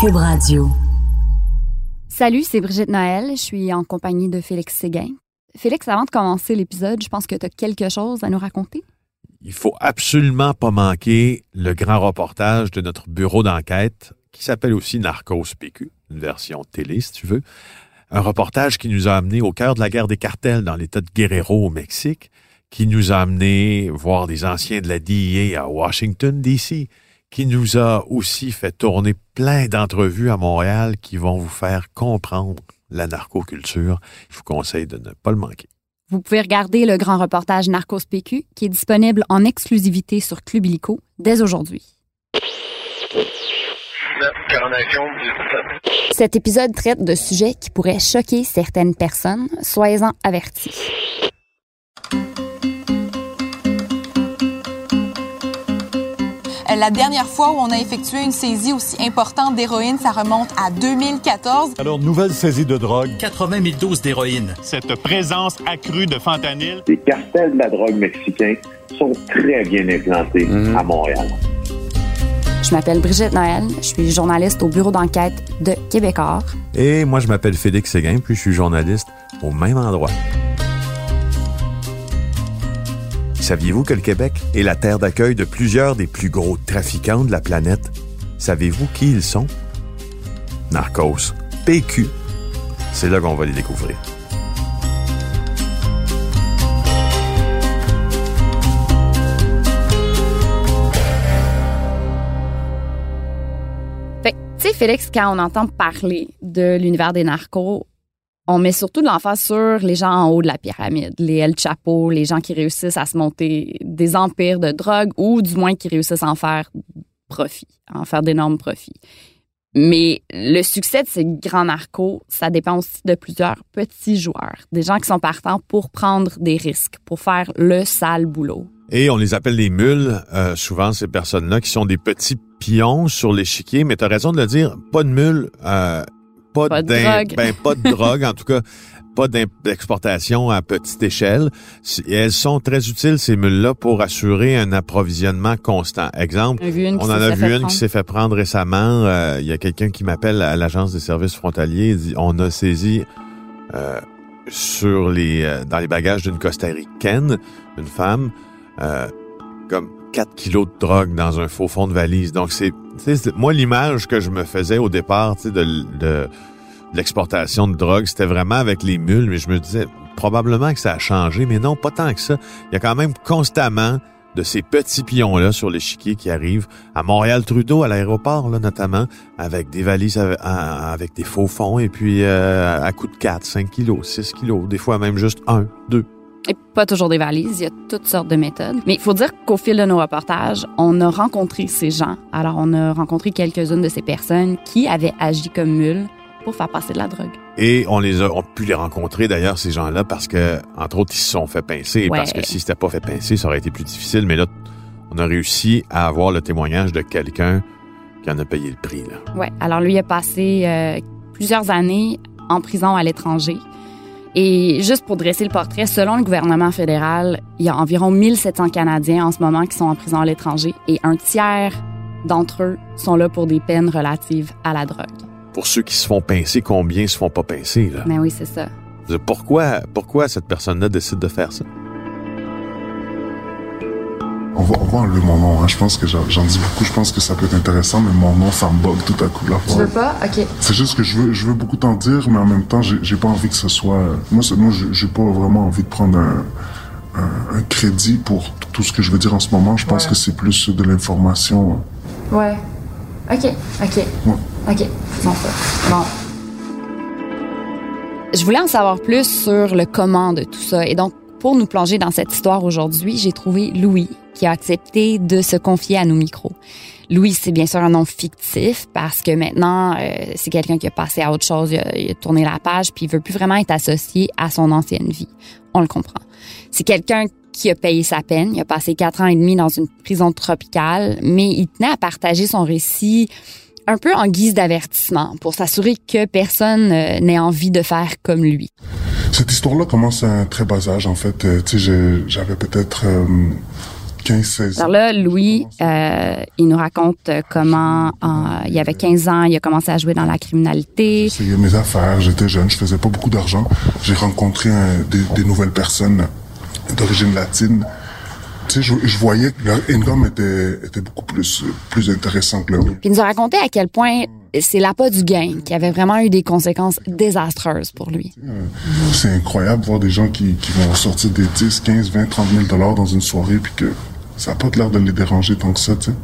Cube Radio. Salut, c'est Brigitte Noël. Je suis en compagnie de Félix Séguin. Félix, avant de commencer l'épisode, je pense que tu as quelque chose à nous raconter. Il faut absolument pas manquer le grand reportage de notre bureau d'enquête qui s'appelle aussi Narcos PQ, une version télé si tu veux. Un reportage qui nous a amené au cœur de la guerre des cartels dans l'État de Guerrero au Mexique, qui nous a amené voir des anciens de la DIA à Washington, D.C., qui nous a aussi fait tourner plein d'entrevues à Montréal qui vont vous faire comprendre la narcoculture. Je vous conseille de ne pas le manquer. Vous pouvez regarder le grand reportage Narcos PQ qui est disponible en exclusivité sur Club Illico dès aujourd'hui. Cet épisode traite de sujets qui pourraient choquer certaines personnes. Soyez-en avertis. La dernière fois où on a effectué une saisie aussi importante d'héroïne, ça remonte à 2014. Alors, nouvelle saisie de drogue. 80 000 doses d'héroïne. Cette présence accrue de fentanyl. Les cartels de la drogue mexicains sont très bien implantés à Montréal. Je m'appelle Brigitte Noël, je suis journaliste au bureau d'enquête de Québecor. Et moi, je m'appelle Félix Séguin, puis je suis journaliste au même endroit. Saviez-vous que le Québec est la terre d'accueil de plusieurs des plus gros trafiquants de la planète? Savez-vous qui ils sont? Narcos, PQ. C'est là qu'on va les découvrir. Que, tu sais, Félix, quand on entend parler de l'univers des narcos, on met surtout de l'emphase sur les gens en haut de la pyramide, les El Chapo, les gens qui réussissent à se monter des empires de drogue ou du moins qui réussissent à en faire profit, à en faire d'énormes profits. Mais le succès de ces grands narcos, ça dépend aussi de plusieurs petits joueurs, des gens qui sont partants pour prendre des risques, pour faire le sale boulot. Et on les appelle les mules, euh, souvent ces personnes-là qui sont des petits pions sur l'échiquier, mais tu as raison de le dire, pas de mules, euh, pas, Pas de drogue. ben, pas de drogue, en tout cas, pas d'exportation à petite échelle. Et elles sont très utiles, ces mules-là, pour assurer un approvisionnement constant. Exemple, On en a vu une prendre. qui s'est fait prendre récemment. Euh, Il y a quelqu'un qui m'appelle à l'agence des services frontaliers. Il dit, on a saisi euh, sur les euh, dans les bagages d'une costaricaine, une femme, euh, comme 4 kilos de drogue dans un faux fond de valise. Donc c'est- moi l'image que je me faisais au départ, de, de, l'exportation de drogue, c'était vraiment avec les mules, mais je me disais probablement que ça a changé, mais non, pas tant que ça. Il y a quand même constamment de ces petits pions-là sur l'échiquier qui arrivent à Montréal-Trudeau, à l'aéroport, là, notamment, avec des valises avec, des faux fonds, et puis euh, à coup de 4, 5 kilos, 6 kilos, des fois même juste 1, 2. Et pas toujours des valises, il y a toutes sortes de méthodes. Mais il faut dire qu'au fil de nos reportages, on a rencontré ces gens. Alors, on a rencontré quelques-unes de ces personnes qui avaient agi comme mules pour faire passer de la drogue. Et on les a, on a pu les rencontrer d'ailleurs ces gens-là parce que entre autres ils se sont fait pincer Ouais. parce que si c'était pas fait pincer ça aurait été plus difficile mais là on a réussi à avoir le témoignage de quelqu'un qui en a payé le prix là. Ouais. Alors, lui a passé euh, plusieurs années en prison à l'étranger. Et juste pour dresser le portrait, selon le gouvernement fédéral, il y a environ 1700 Canadiens en ce moment qui sont en prison à l'étranger et un tiers d'entre eux sont là pour des peines relatives à la drogue. Pour ceux qui se font pincer, combien se font pas pincer là? Mais oui, c'est ça. Pourquoi pourquoi cette personne-là décide de faire ça? On va, on va enlever mon nom, hein. je pense que j'en dis beaucoup, je pense que ça peut être intéressant, mais mon nom, ça me bug tout à coup. Là, pas? OK. C'est juste que je veux, je veux beaucoup t'en dire, mais en même temps, j'ai pas envie que ce soit... Moi, moi j'ai pas vraiment envie de prendre un, un, un crédit pour tout ce que je veux dire en ce moment. Je pense Ouais. que c'est plus de l'information. Ouais. OK. OK. Ouais. OK. Ça. Bon. Je voulais en savoir plus sur le comment de tout ça. Et donc, pour nous plonger dans cette histoire aujourd'hui, j'ai trouvé Louis qui a accepté de se confier à nos micros. Louis, c'est bien sûr un nom fictif parce que maintenant, euh, c'est quelqu'un qui a passé à autre chose, il a, tourné la page, puis il veut plus vraiment être associé à son ancienne vie. On le comprend. C'est quelqu'un qui a payé sa peine. Il a passé quatre ans et demi dans une prison tropicale, mais il tenait à partager son récit un peu en guise d'avertissement pour s'assurer que personne euh, n'ait envie de faire comme lui. Cette histoire-là commence à un très bas âge, en fait. Euh, tu sais, j'avais peut-être 15-16 Alors là, Louis, euh, il nous raconte comment euh, il y avait 15 ans, il a commencé à jouer dans la criminalité. J'essayais mes affaires, j'étais jeune, je faisais pas beaucoup d'argent. J'ai rencontré un- des, des nouvelles personnes d'origine latine. Tu sais, je, je voyais que leur income était, était beaucoup plus, plus intéressant que le mien. Puis il nous a raconté à quel point c'est l'appât du gain qui avait vraiment eu des conséquences désastreuses pour lui. C'est incroyable de voir des gens qui, qui vont sortir des 10, 15, 20, 30 000 dollars dans une soirée puis que ça n'a pas l'air de les déranger tant que ça, tu sais.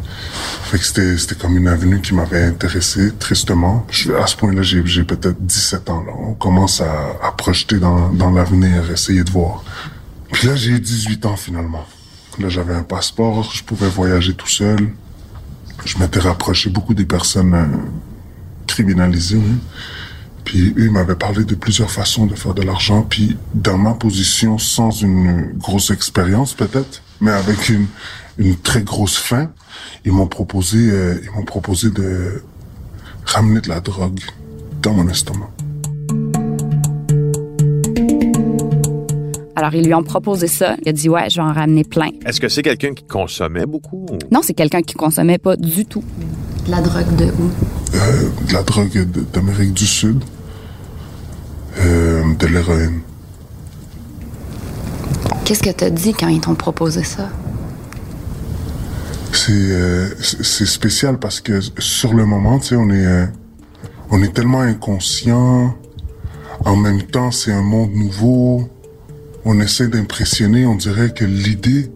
Fait que c'était, c'était comme une avenue qui m'avait intéressé, tristement. Je, à ce point-là, j'ai, j'ai peut-être 17 ans, là. On commence à, à projeter dans, dans l'avenir, essayer de voir. Puis là, j'ai 18 ans, finalement. Là, j'avais un passeport, je pouvais voyager tout seul. Je m'étais rapproché beaucoup des personnes euh, criminalisées. Puis eux m'avaient parlé de plusieurs façons de faire de l'argent. Puis dans ma position, sans une grosse expérience peut-être, mais avec une, une très grosse faim, ils m'ont proposé, euh, ils m'ont proposé de ramener de la drogue dans mon estomac. Alors, ils lui ont proposé ça. Il a dit, ouais, je vais en ramener plein. Est-ce que c'est quelqu'un qui consommait beaucoup? ou- Non, c'est quelqu'un qui consommait pas du tout. De la drogue de où? Euh, de la drogue d'Amérique du Sud, euh, de l'héroïne. Qu'est-ce que t'as dit quand ils t'ont proposé ça? C'est euh, spécial parce que sur le moment, tu sais, on est euh, on est tellement inconscient. En même temps, c'est un monde nouveau. On essaie d'impressionner. On dirait que l'idée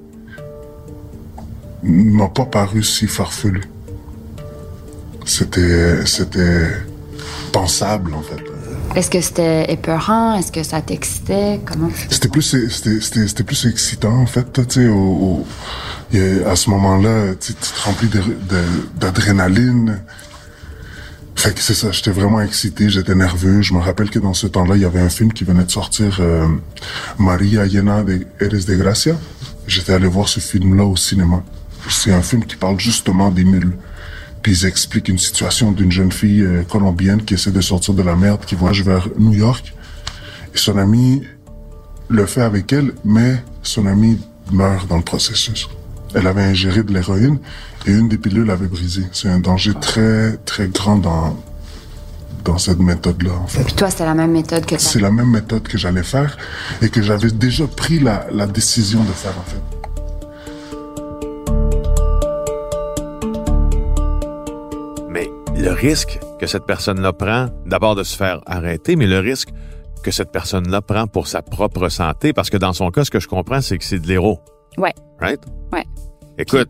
m'a pas paru si farfelue. C'était c'était pensable en fait. Est-ce que c'était épeurant? Est-ce que ça t'excitait? Comment? C'était plus, c'était, c'était, c'était plus excitant, en fait, tu sais, à ce moment-là, tu, te remplis d'adrénaline. Fait que c'est ça, j'étais vraiment excité, j'étais nerveux. Je me rappelle que dans ce temps-là, il y avait un film qui venait de sortir, euh, Maria Llena de Eres de Gracia. J'étais allé voir ce film-là au cinéma. C'est un film qui parle justement des mules. Puis ils expliquent une situation d'une jeune fille euh, colombienne qui essaie de sortir de la merde, qui voyage vers New York. Et son ami le fait avec elle, mais son ami meurt dans le processus. Elle avait ingéré de l'héroïne et une des pilules avait brisé. C'est un danger très, très grand dans, dans cette méthode-là, en fait. Puis toi, c'était la même méthode que C'est la même méthode que j'allais faire et que j'avais déjà pris la, la décision de faire, en fait. Mais le risque que cette personne-là prend, d'abord de se faire arrêter, mais le risque que cette personne-là prend pour sa propre santé, parce que dans son cas, ce que je comprends, c'est que c'est de l'héros. Ouais. Right? Ouais. Écoute,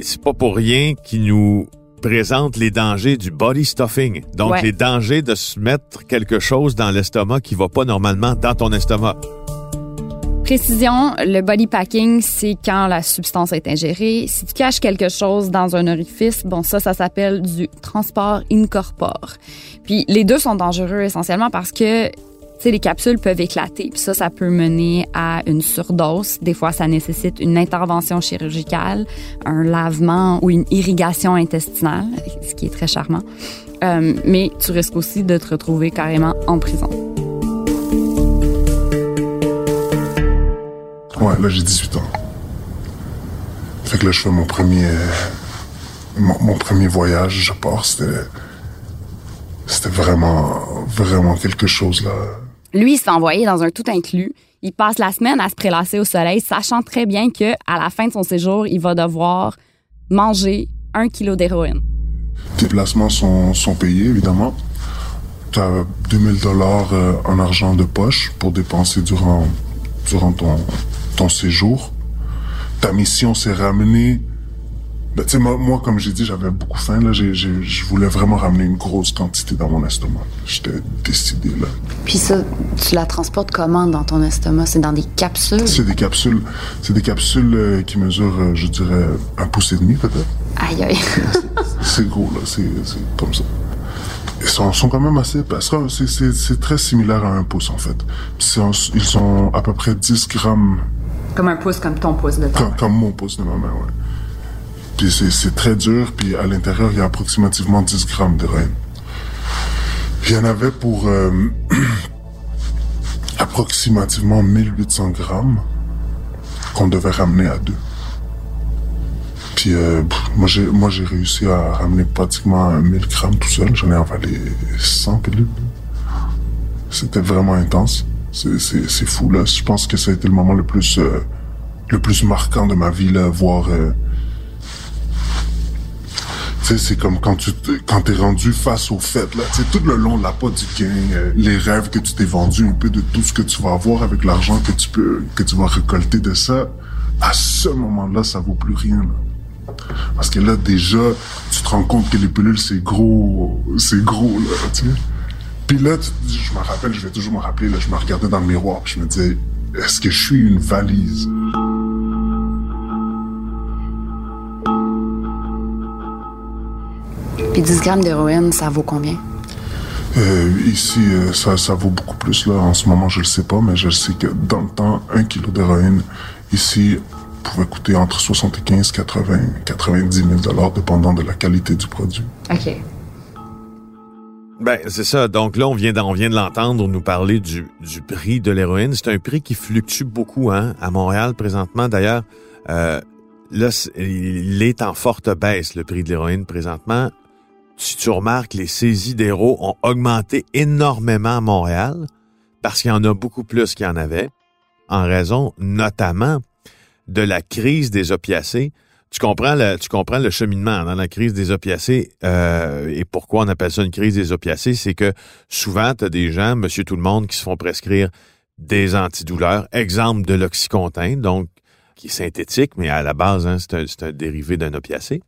c'est pas pour rien qu'il nous présente les dangers du body stuffing. Donc, Ouais. les dangers de se mettre quelque chose dans l'estomac qui va pas normalement dans ton estomac. Précision, le body packing, c'est quand la substance est ingérée. Si tu caches quelque chose dans un orifice, bon, ça, ça s'appelle du transport incorpore. Puis les deux sont dangereux essentiellement parce que, tu sais, les capsules peuvent éclater. Puis ça, ça peut mener à une surdose. Des fois, ça nécessite une intervention chirurgicale, un lavement ou une irrigation intestinale, ce qui est très charmant. Euh, mais tu risques aussi de te retrouver carrément en prison. Ouais, là, j'ai 18 ans. Fait que là, je fais mon premier, mon, mon premier voyage, je pars, c'était, c'était vraiment, vraiment quelque chose, là. Lui, il s'est envoyé dans un tout inclus. Il passe la semaine à se prélasser au soleil, sachant très bien que à la fin de son séjour, il va devoir manger un kilo d'héroïne. Tes placements sont, payés, évidemment. Tu as 2000 dollars euh, en argent de poche pour dépenser durant, durant ton, ton séjour. Ta mission, c'est ramener... Ben, tu sais, moi, moi, comme j'ai dit, j'avais beaucoup faim. Là, j'ai, j'ai- je voulais vraiment ramener une grosse quantité dans mon estomac. J'étais décidé, là. Puis ça, tu la transportes comment dans ton estomac? C'est dans des capsules? C'est des capsules, c'est des capsules euh, qui mesurent, euh, je dirais, un pouce et demi, peut-être. Aïe, aïe. C'est gros, là. C'est, c'est comme ça. Ils sont, sont quand même assez épais. C'est- C'est, c'est, c'est très similaire à un pouce, en fait. Ils sont à peu près 10 grammes, Comme un pouce, comme ton pouce de comme, comme mon pouce de ma main, ouais. Puis c'est, très dur, puis à l'intérieur, il y a approximativement 10 grammes d'héroïne. Il y en avait pour euh, approximativement 1800 grammes qu'on devait ramener à deux. Puis euh, moi j'ai moi j'ai réussi à ramener pratiquement 1000 grammes tout seul. J'en ai avalé 100 pilules. C'était vraiment intense. C'est fou là. Je pense que ça a été le moment le plus euh, le plus marquant de ma vie là, voir. C'est comme quand tu quand t'es rendu face au fait là. Tout le long, la pas du gain, euh, les rêves que tu t'es vendu, un peu de tout ce que tu vas avoir avec l'argent que tu peux que tu vas récolter de ça. À ce moment-là, ça vaut plus rien. Parce que là, déjà, tu te rends compte que les pilules, c'est gros, c'est gros, là, tu sais. Puis là, je me rappelle, je vais toujours me rappeler, je me regardais dans le miroir, je me disais, est-ce que je suis une valise? Puis 10 grammes d'héroïne, ça vaut combien? Euh, ici, euh, ça, ça vaut beaucoup plus, là. En ce moment, je le sais pas, mais je sais que dans le temps, un kilo d'héroïne, ici, pouvait coûter entre 75, 80, 90 000 dollars, dépendant de la qualité du produit. OK. Ben, c'est ça. Donc là, on vient, on vient de l'entendre nous parler du, du prix de l'héroïne. C'est un prix qui fluctue beaucoup hein, à Montréal présentement. D'ailleurs, euh, là, il est en forte baisse, le prix de l'héroïne présentement. Si tu remarques, les saisies d'héros ont augmenté énormément à Montréal parce qu'il y en a beaucoup plus qu'il y en avait, en raison notamment de la crise des opiacés. Tu comprends le, cheminement dans la crise des opiacés euh, et pourquoi on appelle ça une crise des opiacés, c'est que souvent tu as des gens, monsieur tout le monde, qui se font prescrire des antidouleurs, exemple de l'oxycontin, donc qui est synthétique, mais à la base, hein, c'est un, dérivé d'un opiacé.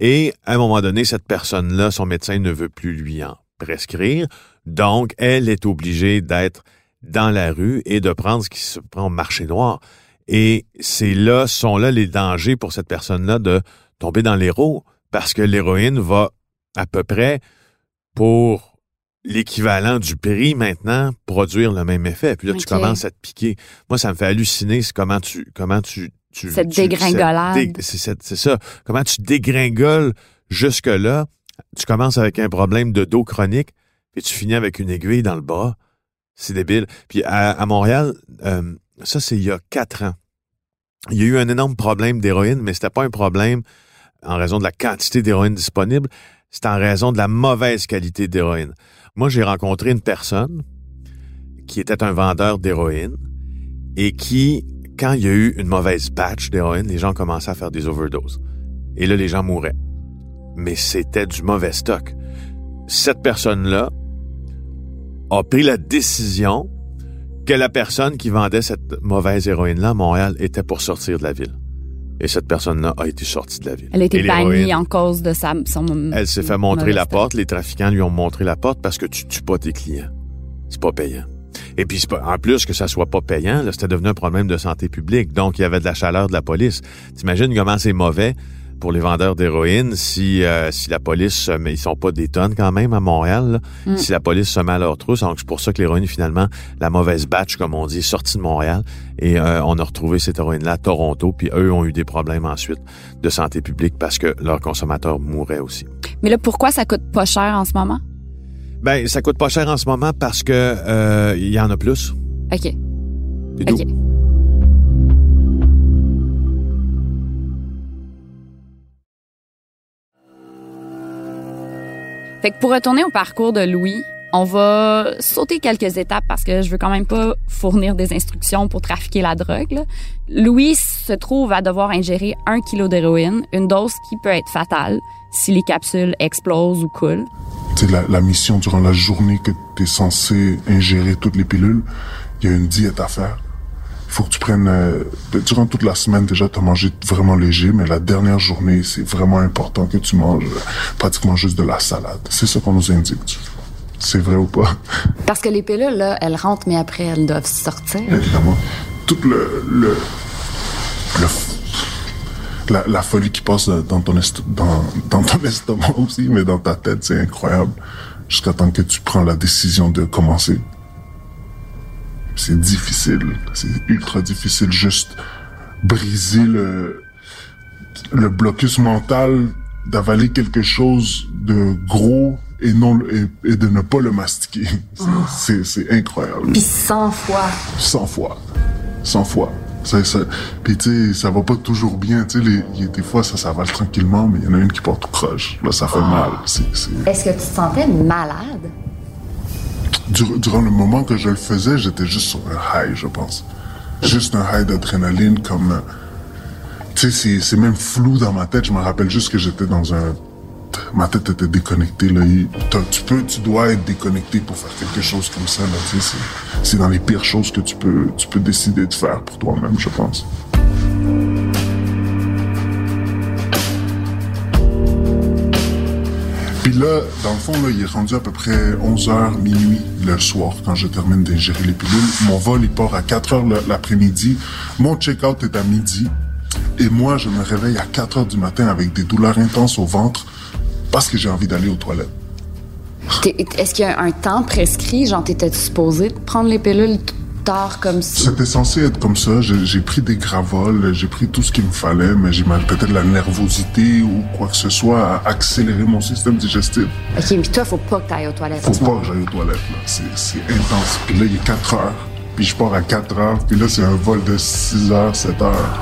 Et à un moment donné, cette personne-là, son médecin ne veut plus lui en prescrire, donc elle est obligée d'être dans la rue et de prendre ce qui se prend au marché noir. Et c'est là, sont là les dangers pour cette personne-là de tomber dans l'héros, parce que l'héroïne va à peu près pour l'équivalent du prix maintenant produire le même effet. Puis là, okay. tu commences à te piquer. Moi, ça me fait halluciner c'est comment tu comment tu, tu cette tu, dégringolade. C'est ça. Comment tu dégringoles jusque là. Tu commences avec un problème de dos chronique, puis tu finis avec une aiguille dans le bras. C'est débile. Puis à, à Montréal, euh, ça, c'est il y a quatre ans. Il y a eu un énorme problème d'héroïne, mais c'était pas un problème en raison de la quantité d'héroïne disponible, c'était en raison de la mauvaise qualité d'héroïne. Moi, j'ai rencontré une personne qui était un vendeur d'héroïne et qui, quand il y a eu une mauvaise batch d'héroïne, les gens commençaient à faire des overdoses. Et là, les gens mouraient. Mais c'était du mauvais stock. Cette personne-là a pris la décision que la personne qui vendait cette mauvaise héroïne-là à Montréal était pour sortir de la ville. Et cette personne-là a été sortie de la ville. Elle a été bannie en cause de sa, son... Elle s'est fait montrer la porte. Les trafiquants lui ont montré la porte parce que tu tues pas tes clients. C'est pas payant. Et puis, en plus que ça soit pas payant, là, c'était devenu un problème de santé publique. Donc, il y avait de la chaleur de la police. T'imagines comment c'est mauvais pour les vendeurs d'héroïne si euh, si la police mais ils sont pas des tonnes quand même à Montréal mm. si la police se met à leur trousse donc c'est pour ça que l'héroïne finalement la mauvaise batch comme on dit est sortie de Montréal et euh, on a retrouvé cette héroïne là à Toronto puis eux ont eu des problèmes ensuite de santé publique parce que leurs consommateurs mouraient aussi. Mais là pourquoi ça coûte pas cher en ce moment? Ben ça coûte pas cher en ce moment parce que euh, il y en a plus. OK. OK. Fait que pour retourner au parcours de Louis, on va sauter quelques étapes parce que je veux quand même pas fournir des instructions pour trafiquer la drogue. Là. Louis se trouve à devoir ingérer un kilo d'héroïne, une dose qui peut être fatale si les capsules explosent ou coulent. C'est la, la mission durant la journée que tu es censé ingérer toutes les pilules. Il y a une diète à faire. Il faut que tu prennes... Euh, durant toute la semaine, déjà, tu as mangé vraiment léger, mais la dernière journée, c'est vraiment important que tu manges euh, pratiquement juste de la salade. C'est ce qu'on nous indique. C'est vrai ou pas? Parce que les pilules, là, elles rentrent, mais après, elles doivent sortir. Évidemment. Tout le... le, le la, la, folie qui passe dans ton, dans, dans ton estomac aussi, mais dans ta tête, c'est incroyable. Jusqu'à temps que tu prends la décision de commencer c'est difficile. C'est ultra difficile. Juste briser le, le blocus mental d'avaler quelque chose de gros et non et, et de ne pas le mastiquer. C'est, oh. c'est, incroyable. Puis 100 fois. 100 fois. 100 fois. Ça, ça, puis tu sais, ça va pas toujours bien. Tu sais, des fois, ça, va tranquillement, mais il y en a une qui porte tout croche. Là, ça fait mal. C'est, c'est... Est-ce que tu te sentais malade? Dur- durant le moment que je le faisais, j'étais juste sur un high, je pense. Juste un high d'adrénaline, comme... euh, Tu sais, c'est, c'est même flou dans ma tête. Je me rappelle juste que j'étais dans un... Ma tête était déconnectée, là. Tu peux, tu dois être déconnecté pour faire quelque chose comme ça, c'est, dans les pires choses que tu peux, tu peux décider de faire pour toi-même, je pense. Puis là, dans le fond, là, il est rendu à peu près 11h, minuit le soir quand je termine d'ingérer les pilules. Mon vol, il part à 4h le- l'après-midi. Mon check-out est à midi. Et moi, je me réveille à 4h du matin avec des douleurs intenses au ventre parce que j'ai envie d'aller aux toilettes. T'es- Est-ce qu'il y a un temps prescrit? Genre, t'étais supposé de prendre les pilules tard comme ça? C'était censé être comme ça. J'ai pris des gravoles, j'ai pris tout ce qu'il me fallait, mais j'ai mal- peut-être la nervosité ou quoi que ce soit à accélérer mon système digestif. OK, mais toi, faut pas que t'ailles aux toilettes. Faut pas que j'aille aux toilettes, là. C'est, c'est intense. Puis là, il est 4 heures. Puis je pars à 4 heures. Puis là, c'est un vol de 6 heures, 7 heures.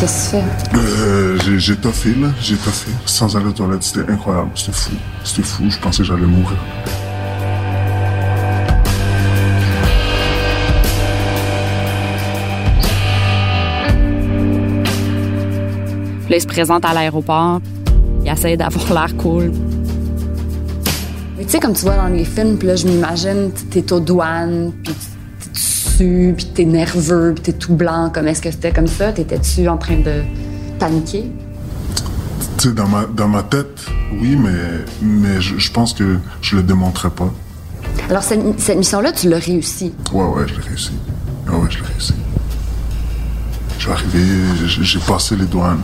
Qu'est-ce que tu fais? Euh, j'ai, toffé, là. J'ai toffé. Sans aller aux toilettes. C'était incroyable. C'était fou. C'était fou. Je pensais que j'allais mourir. Puis là, il se présente à l'aéroport, il essaie d'avoir l'air cool. Mais tu sais, comme tu vois dans les films, puis là, je m'imagine, t'es aux douanes, puis t'es dessus, puis t'es nerveux, puis t'es tout blanc. Comme est-ce que c'était comme ça? T'étais-tu en train de paniquer? Tu sais, dans ma, dans ma tête, oui, mais, mais je, je pense que je le démontrais pas. Alors, cette, cette mission-là, tu l'as réussi? Ouais, ouais, je l'ai réussi. Ouais, ouais, je l'ai réussi. Je suis arrivé, j'ai, j'ai passé les douanes.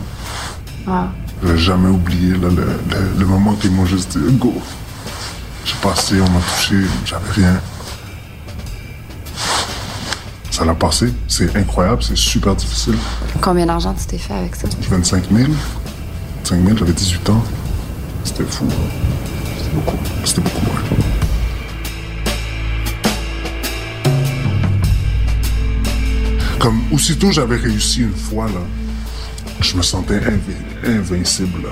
Ah. Je vais jamais oublier là, le, le, le moment qu'ils m'ont juste dit go. J'ai passé, on m'a touché, j'avais rien. Ça l'a passé, c'est incroyable, c'est super difficile. Combien d'argent tu t'es fait avec ça? 25 000, 5 000, j'avais 18 ans. C'était fou. hein. C'était beaucoup, c'était beaucoup, ouais. Comme aussitôt j'avais réussi une fois, là, je me sentais invi- invincible. là.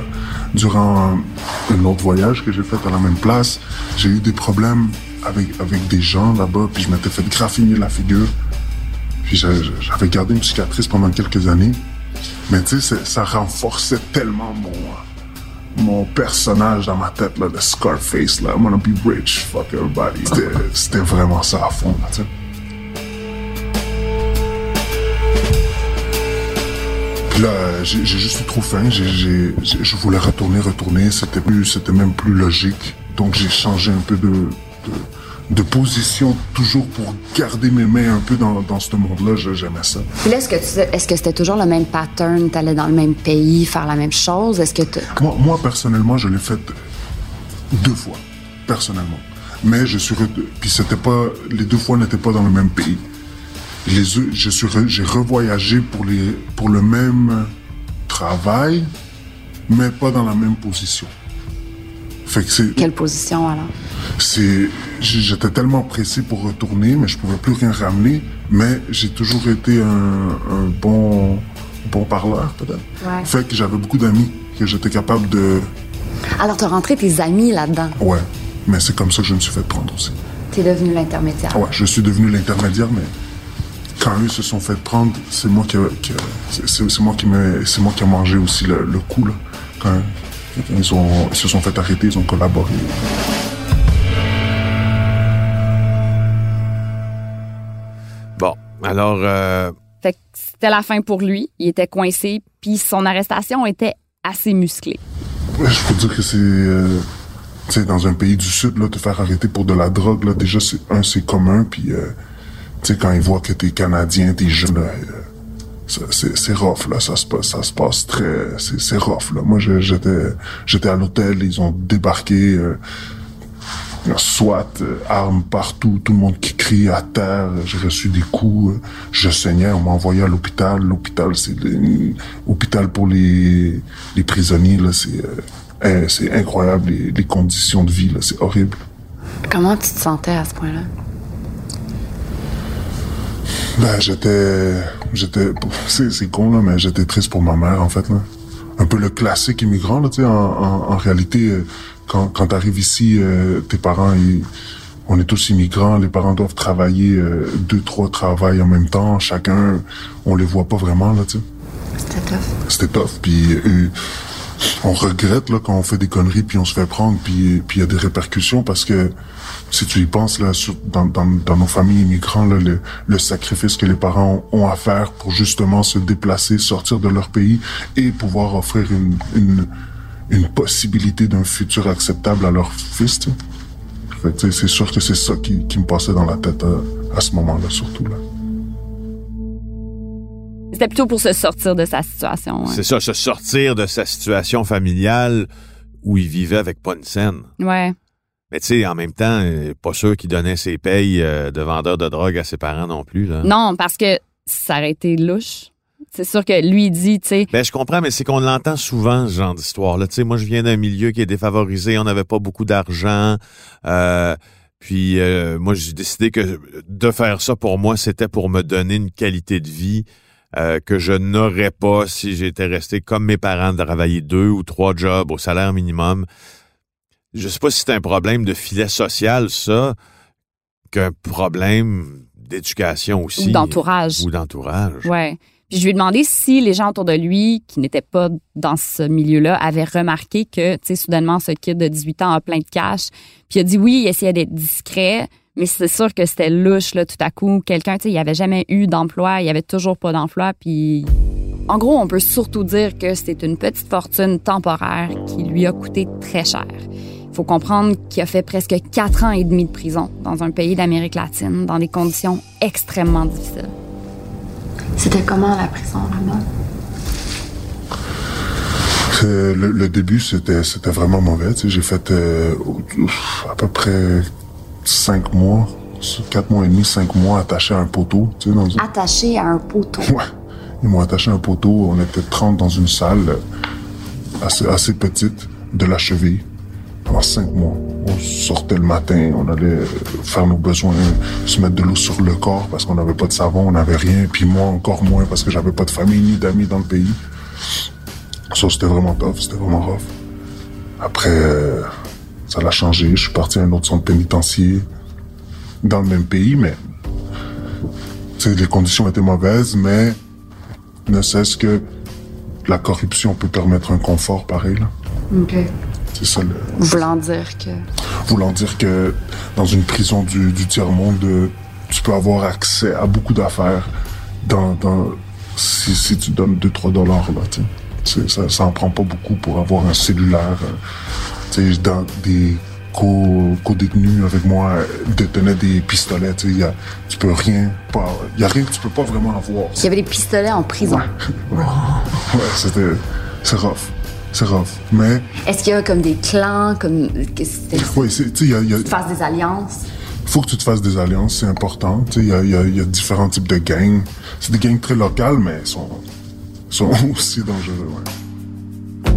Durant un autre voyage que j'ai fait à la même place, j'ai eu des problèmes avec, avec des gens là-bas, puis je m'étais fait graffiner la figure. Puis j'a- j'avais gardé une cicatrice pendant quelques années. Mais tu sais, ça renforçait tellement mon, mon personnage dans ma tête, là, le Scarface, là. I'm gonna be rich, fuck everybody. C'était- vraiment ça à fond, là, tu sais. Puis là, j'ai juste eu trop faim. J'ai- je voulais retourner, retourner. C'était c'était même plus logique. Donc j'ai changé un peu de, de position, toujours pour garder mes mains un peu dans, dans ce monde-là. J'aimais ça. Puis là, est-ce que, est-ce que c'était toujours le même pattern? T'allais dans le même pays, faire la même chose? Est-ce que. Moi, moi, personnellement, je l'ai fait deux fois, personnellement. Mais je suis... Puis c'était pas... Les deux fois n'étaient pas dans le même pays. Les, je suis j'ai revoyagé pour, les, pour le même travail, mais pas dans la même position. Fait que c'est... Quelle position, alors? c'est j'étais tellement pressé pour retourner mais je pouvais plus rien ramener mais j'ai toujours été un, un bon bon parleur peut-être Ouais. fait que j'avais beaucoup d'amis que j'étais capable de Alors, t'as rentré tes amis là-dedans? ouais mais c'est comme ça que je me suis fait prendre aussi T'es devenu l'intermédiaire. ouais je suis devenu l'intermédiaire mais quand eux se sont fait prendre c'est moi qui, qui- c'est- moi qui me c'est moi qui a mangé aussi le, le coup là quand ils, ont, ils se sont fait arrêter ils ont collaboré alors, euh, Fait que c'était la fin pour lui. Il était coincé, puis son arrestation était assez musclée. Ouais, Je peux dire que c'est... euh, tu sais, dans un pays du Sud, là, te faire arrêter pour de la drogue, là, déjà, c'est un, c'est commun, puis, euh, tu sais, quand ils voient que t'es Canadien, t'es jeune, là, euh, ça- c'est c'est rough, là, ça se passe, ça se passe très... C'est c'est rough, là. Moi, je- j'étais j'étais à l'hôtel, ils ont débarqué... euh, SWAT, euh, armes partout, tout le monde qui crie à terre, j'ai reçu des coups, euh, je saignais, on m'a envoyé à l'hôpital. L'hôpital, c'est l'hôpital pour les, les prisonniers, là, c'est euh, c'est incroyable, les, les conditions de vie, là, c'est horrible. Comment tu te sentais à ce point-là? Ben, j'étais, j'étais, c'est, c'est con là, mais j'étais triste pour ma mère en fait là. Un peu le classique immigrant là, tu sais. En, en, en réalité, quand quand t'arrives ici, euh, tes parents, ils, on est tous immigrants, les parents doivent travailler euh, deux, trois travails en même temps, chacun, on les voit pas vraiment là, tu sais. C'était tough. C'était tough, puis euh, on regrette là quand on fait des conneries puis on se fait prendre puis puis il y a des répercussions parce que si tu y penses là sur, dans, dans, dans nos familles immigrants là, le, le sacrifice que les parents ont à faire pour justement se déplacer sortir de leur pays et pouvoir offrir une une, une possibilité d'un futur acceptable à leur fils c'est sûr que c'est ça qui, qui me passait dans la tête à, à ce moment-là surtout là C'était plutôt pour se sortir de sa situation. hein. C'est ça, se sortir de sa situation familiale où il vivait avec pas une scène. Ouais. Mais tu sais, en même temps, euh, pas sûr qu'il donnait ses payes euh, de vendeur de drogue à ses parents non plus. Là. Non, parce que ça aurait été louche. C'est sûr que lui dit, tu sais, Ben, je comprends, mais c'est qu'on l'entend souvent, ce genre d'histoire-là. Tu sais, moi, je viens d'un milieu qui est défavorisé, on n'avait pas beaucoup d'argent. euh, puis, euh, moi, j'ai décidé que de faire ça, pour moi, c'était pour me donner une qualité de vie euh, que je n'aurais pas si j'étais resté comme mes parents, de travailler deux ou trois jobs au salaire minimum. Je sais pas si c'est un problème de filet social, ça, qu'un problème d'éducation aussi. ou d'entourage. Ou d'entourage. Ouais. Puis je lui ai demandé si les gens autour de lui, qui n'étaient pas dans ce milieu-là, avaient remarqué que, tu sais, soudainement, ce kid de 18 ans a plein de cash. Puis il a dit oui, il essayait d'être discret, mais c'est sûr que c'était louche, là, tout à coup. Quelqu'un, tu sais, il avait jamais eu d'emploi, il avait toujours pas d'emploi, puis... En gros, on peut surtout dire que c'était une petite fortune temporaire qui lui a coûté très cher. Il faut comprendre qu'il a fait presque quatre ans et demi de prison dans un pays d'Amérique latine, dans des conditions extrêmement difficiles. C'était comment la prison là-bas? Le, le début, c'était c'était vraiment mauvais. tu sais. J'ai fait euh, à peu près cinq mois, quatre mois et demi, cinq mois attaché à un poteau. Tu sais, dans une... Attaché à un poteau. Ouais. Ils m'ont attaché à un poteau. On était 30 dans une salle assez, assez petite, de la cheville, cinq mois. On sortait le matin, on allait euh, faire nos besoins, se mettre de l'eau sur le corps parce qu'on n'avait pas de savon, on n'avait rien. Puis moi, encore moins parce que j'avais pas de famille ni d'amis dans le pays. Ça, c'était vraiment tough, c'était vraiment rough. Après, euh, ça l'a changé. Je suis parti à un autre centre pénitentiaire dans le même pays, mais les conditions étaient mauvaises, mais ne cesse que la corruption peut permettre un confort pareil. Là. C'est ça le. Voulant dire que. Voulant dire que dans une prison du, du tiers-monde, euh, tu peux avoir accès à beaucoup d'affaires dans, dans, si, si tu donnes 2-3 dollars. Là, tu sais. Ça, ça en prend pas beaucoup pour avoir un cellulaire. euh, tu sais, dans des co- co-détenus avec moi détenaient des pistolets. Tu sais, y a- tu peux rien, pas, y a rien que tu peux pas vraiment avoir. Il y avait des pistolets en prison. Ouais, c'était, c'est rough. C'est rough. Mais, Est-ce qu'il y a comme des clans, comme. oui, c'est, tu sais, il y a, fasses des alliances? faut que tu te fasses des alliances, c'est important. Tu sais, il y y, a, il y a différents types de gangs. C'est des gangs très locales, mais ils sont, sont aussi dangereux, ouais.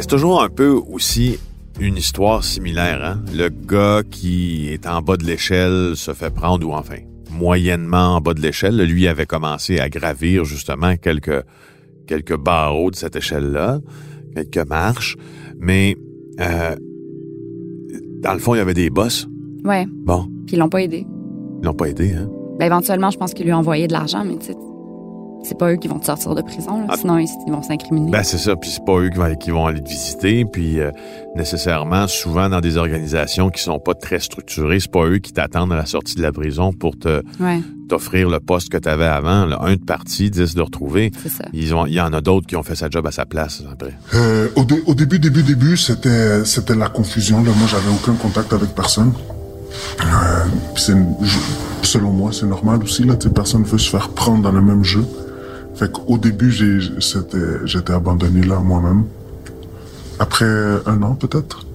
C'est toujours un peu aussi une histoire similaire. Hein? Le gars qui est en bas de l'échelle se fait prendre, ou enfin, moyennement en bas de l'échelle. Lui avait commencé à gravir justement quelques, quelques barreaux de cette échelle-là, quelques marches. Mais euh, dans le fond, il y avait des boss. Ouais. Bon, Puis ils l'ont pas aidé. ils l'ont pas aidé. Hein? Ben, éventuellement, je pense qu'ils lui ont envoyé de l'argent, mais tu sais, c'est pas eux qui vont te sortir de prison, là. Ah. sinon ils, ils vont s'incriminer. Ben c'est ça, puis c'est pas eux qui vont, qui vont aller te visiter, puis euh, nécessairement, souvent dans des organisations qui sont pas très structurées, c'est pas eux qui t'attendent à la sortie de la prison pour te ouais, t'offrir le poste que tu avais avant, là. un de parti, dix de retrouver. c'est ça. Ils ont, il y en a d'autres qui ont fait sa job à sa place après. Euh, au, dé- au début, début, début, c'était, c'était la confusion. Là. Moi, j'avais aucun contact avec personne. Euh, je- selon moi, c'est normal aussi. Là, personne veut se faire prendre dans le même jeu. Fait qu'au début, j'étais abandonné là moi-même. Après un an, peut-être,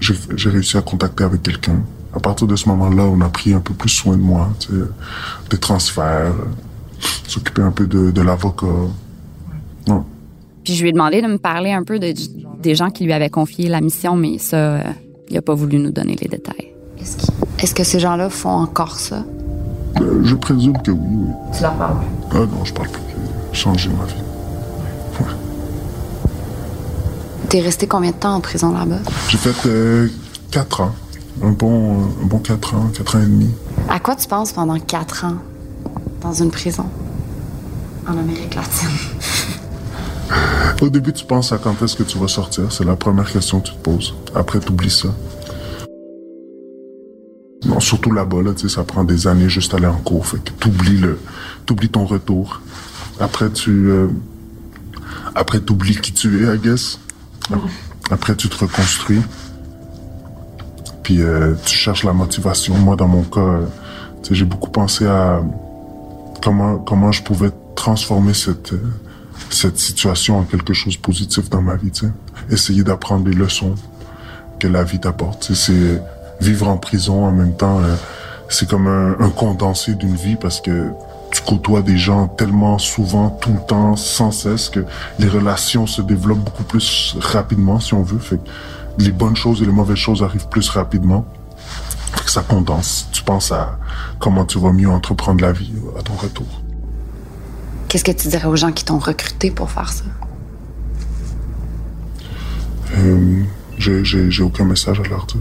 j'ai, réussi à contacter avec quelqu'un. À partir de ce moment-là, on a pris un peu plus soin de moi, tu sais, des transferts, s'occuper un peu de, de l'avocat. Ouais. Puis je lui ai demandé de me parler un peu de, des gens qui lui avaient confié la mission, mais ça, euh, il a pas voulu nous donner les détails. Est-ce, que ces gens-là font encore ça? Euh, je présume que oui, oui. Tu leur parles plus? Ah non, je parle plus. Changé ma vie. T'es resté combien de temps en prison là-bas? J'ai fait euh, 4 ans. Un bon, un bon 4 ans, 4 ans et demi. À quoi tu penses pendant quatre ans dans une prison en Amérique latine? Au début, tu penses à quand est-ce que tu vas sortir? C'est la première question que tu te poses. Après, tu oublies ça. Surtout là-bas, là, tu sais, ça prend des années juste aller en cours. Fait que t'oublies le, t'oublies ton retour. Après, tu, euh, après, t'oublies qui tu es, I guess. Après, tu te reconstruis. Puis, euh, tu cherches la motivation. Moi, dans mon cas, euh, tu sais, j'ai beaucoup pensé à comment, comment je pouvais transformer cette, euh, cette situation en quelque chose de positif dans ma vie, tu sais. Essayer d'apprendre les leçons que la vie t'apporte. C'est vivre en prison en même temps, euh, c'est comme un, un condensé d'une vie parce que tu côtoies des gens tellement souvent, tout le temps, sans cesse, que les relations se développent beaucoup plus rapidement, si on veut. Fait que les bonnes choses et les mauvaises choses arrivent plus rapidement. Fait que ça condense. Tu penses à comment tu vas mieux entreprendre la vie à ton retour. Qu'est-ce que tu dirais aux gens qui t'ont recruté pour faire ça? Euh, j'ai, aucun message à leur dire.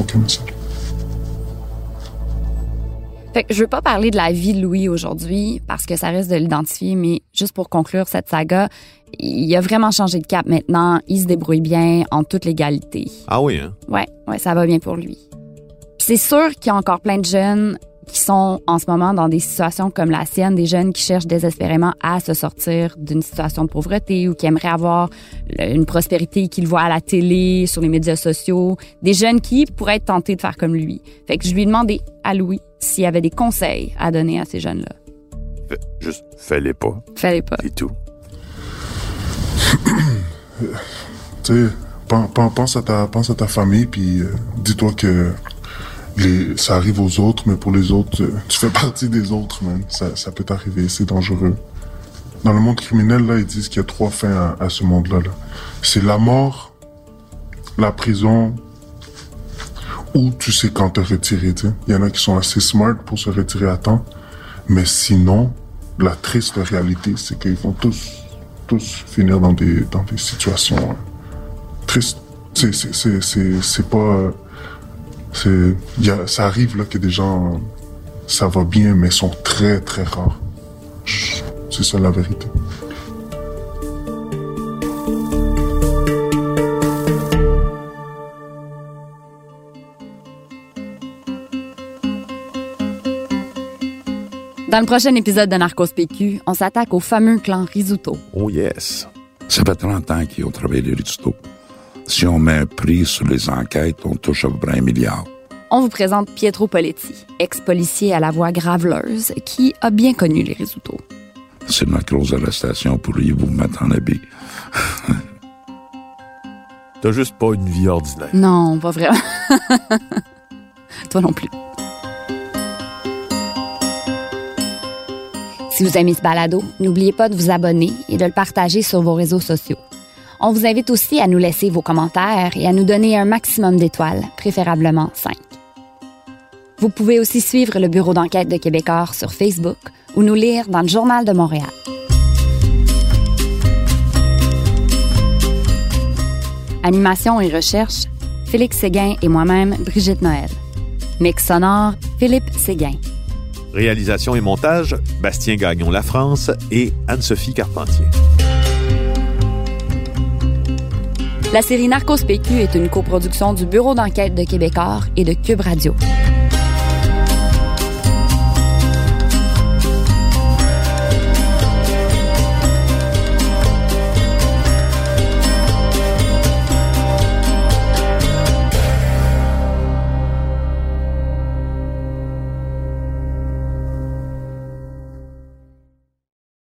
Aucun message. Fait que je veux pas parler de la vie de Louis aujourd'hui parce que ça risque de l'identifier, mais juste pour conclure cette saga, il a vraiment changé de cap maintenant. Il se débrouille bien en toute légalité. Ah oui, hein? Ouais, ouais, ça va bien pour lui. C'est sûr qu'il y a encore plein de jeunes qui sont en ce moment dans des situations comme la sienne, des jeunes qui cherchent désespérément à se sortir d'une situation de pauvreté ou qui aimeraient avoir une prospérité qu'ils voient à la télé, sur les médias sociaux, des jeunes qui pourraient être tentés de faire comme lui. Fait que je lui ai demandé à Louis s'il y avait des conseils à donner à ces jeunes-là. Fais- juste fais-les pas, Fallait pas. c'est tout. Tu sais, pen- pen- pense à ta, pense à ta famille, puis euh, dis-toi que ça arrive aux autres, mais pour les autres, euh, tu fais partie des autres, man. Ça, ça peut t'arriver, c'est dangereux. Dans le monde criminel, là, ils disent qu'il y a trois fins à, ce monde-là. Là. C'est la mort, la prison, ou tu sais quand te retirer. Il y en a qui sont assez smart pour se retirer à temps, mais sinon, la triste réalité, c'est qu'ils vont tous, tous finir dans des, dans des situations euh, tristes. C'est, pas, y a, ça arrive là que des gens, ça va bien, mais sont très très rares. C'est ça la vérité. Dans le prochain épisode de Narcos PQ, on s'attaque au fameux clan Risuto. Oh yes. Ça fait 30 ans qu'ils ont travaillé les Rizzuto. Si on met un prix sur les enquêtes, on touche à peu près un milliard. On vous présente Pietro Poletti, ex-policier à la voix graveleuse, qui a bien connu les Risuto. C'est notre grosse arrestation. Pourriez-vous vous mettre en habit? T'as juste pas une vie ordinaire. Non, pas vraiment. Toi non plus. Si vous aimez ce balado, n'oubliez pas de vous abonner et de le partager sur vos réseaux sociaux. On vous invite aussi à nous laisser vos commentaires et à nous donner un maximum d'étoiles, préférablement 5. Vous pouvez aussi suivre le Bureau d'enquête de Québécois sur Facebook ou nous lire dans le Journal de Montréal. Animation et recherche, Félix Séguin et moi-même, Brigitte Noël. Mix sonore, Philippe Séguin. Réalisation et montage, Bastien Gagnon La France et Anne-Sophie Carpentier. La série Narcos PQ est une coproduction du Bureau d'enquête de Québécois et de Cube Radio.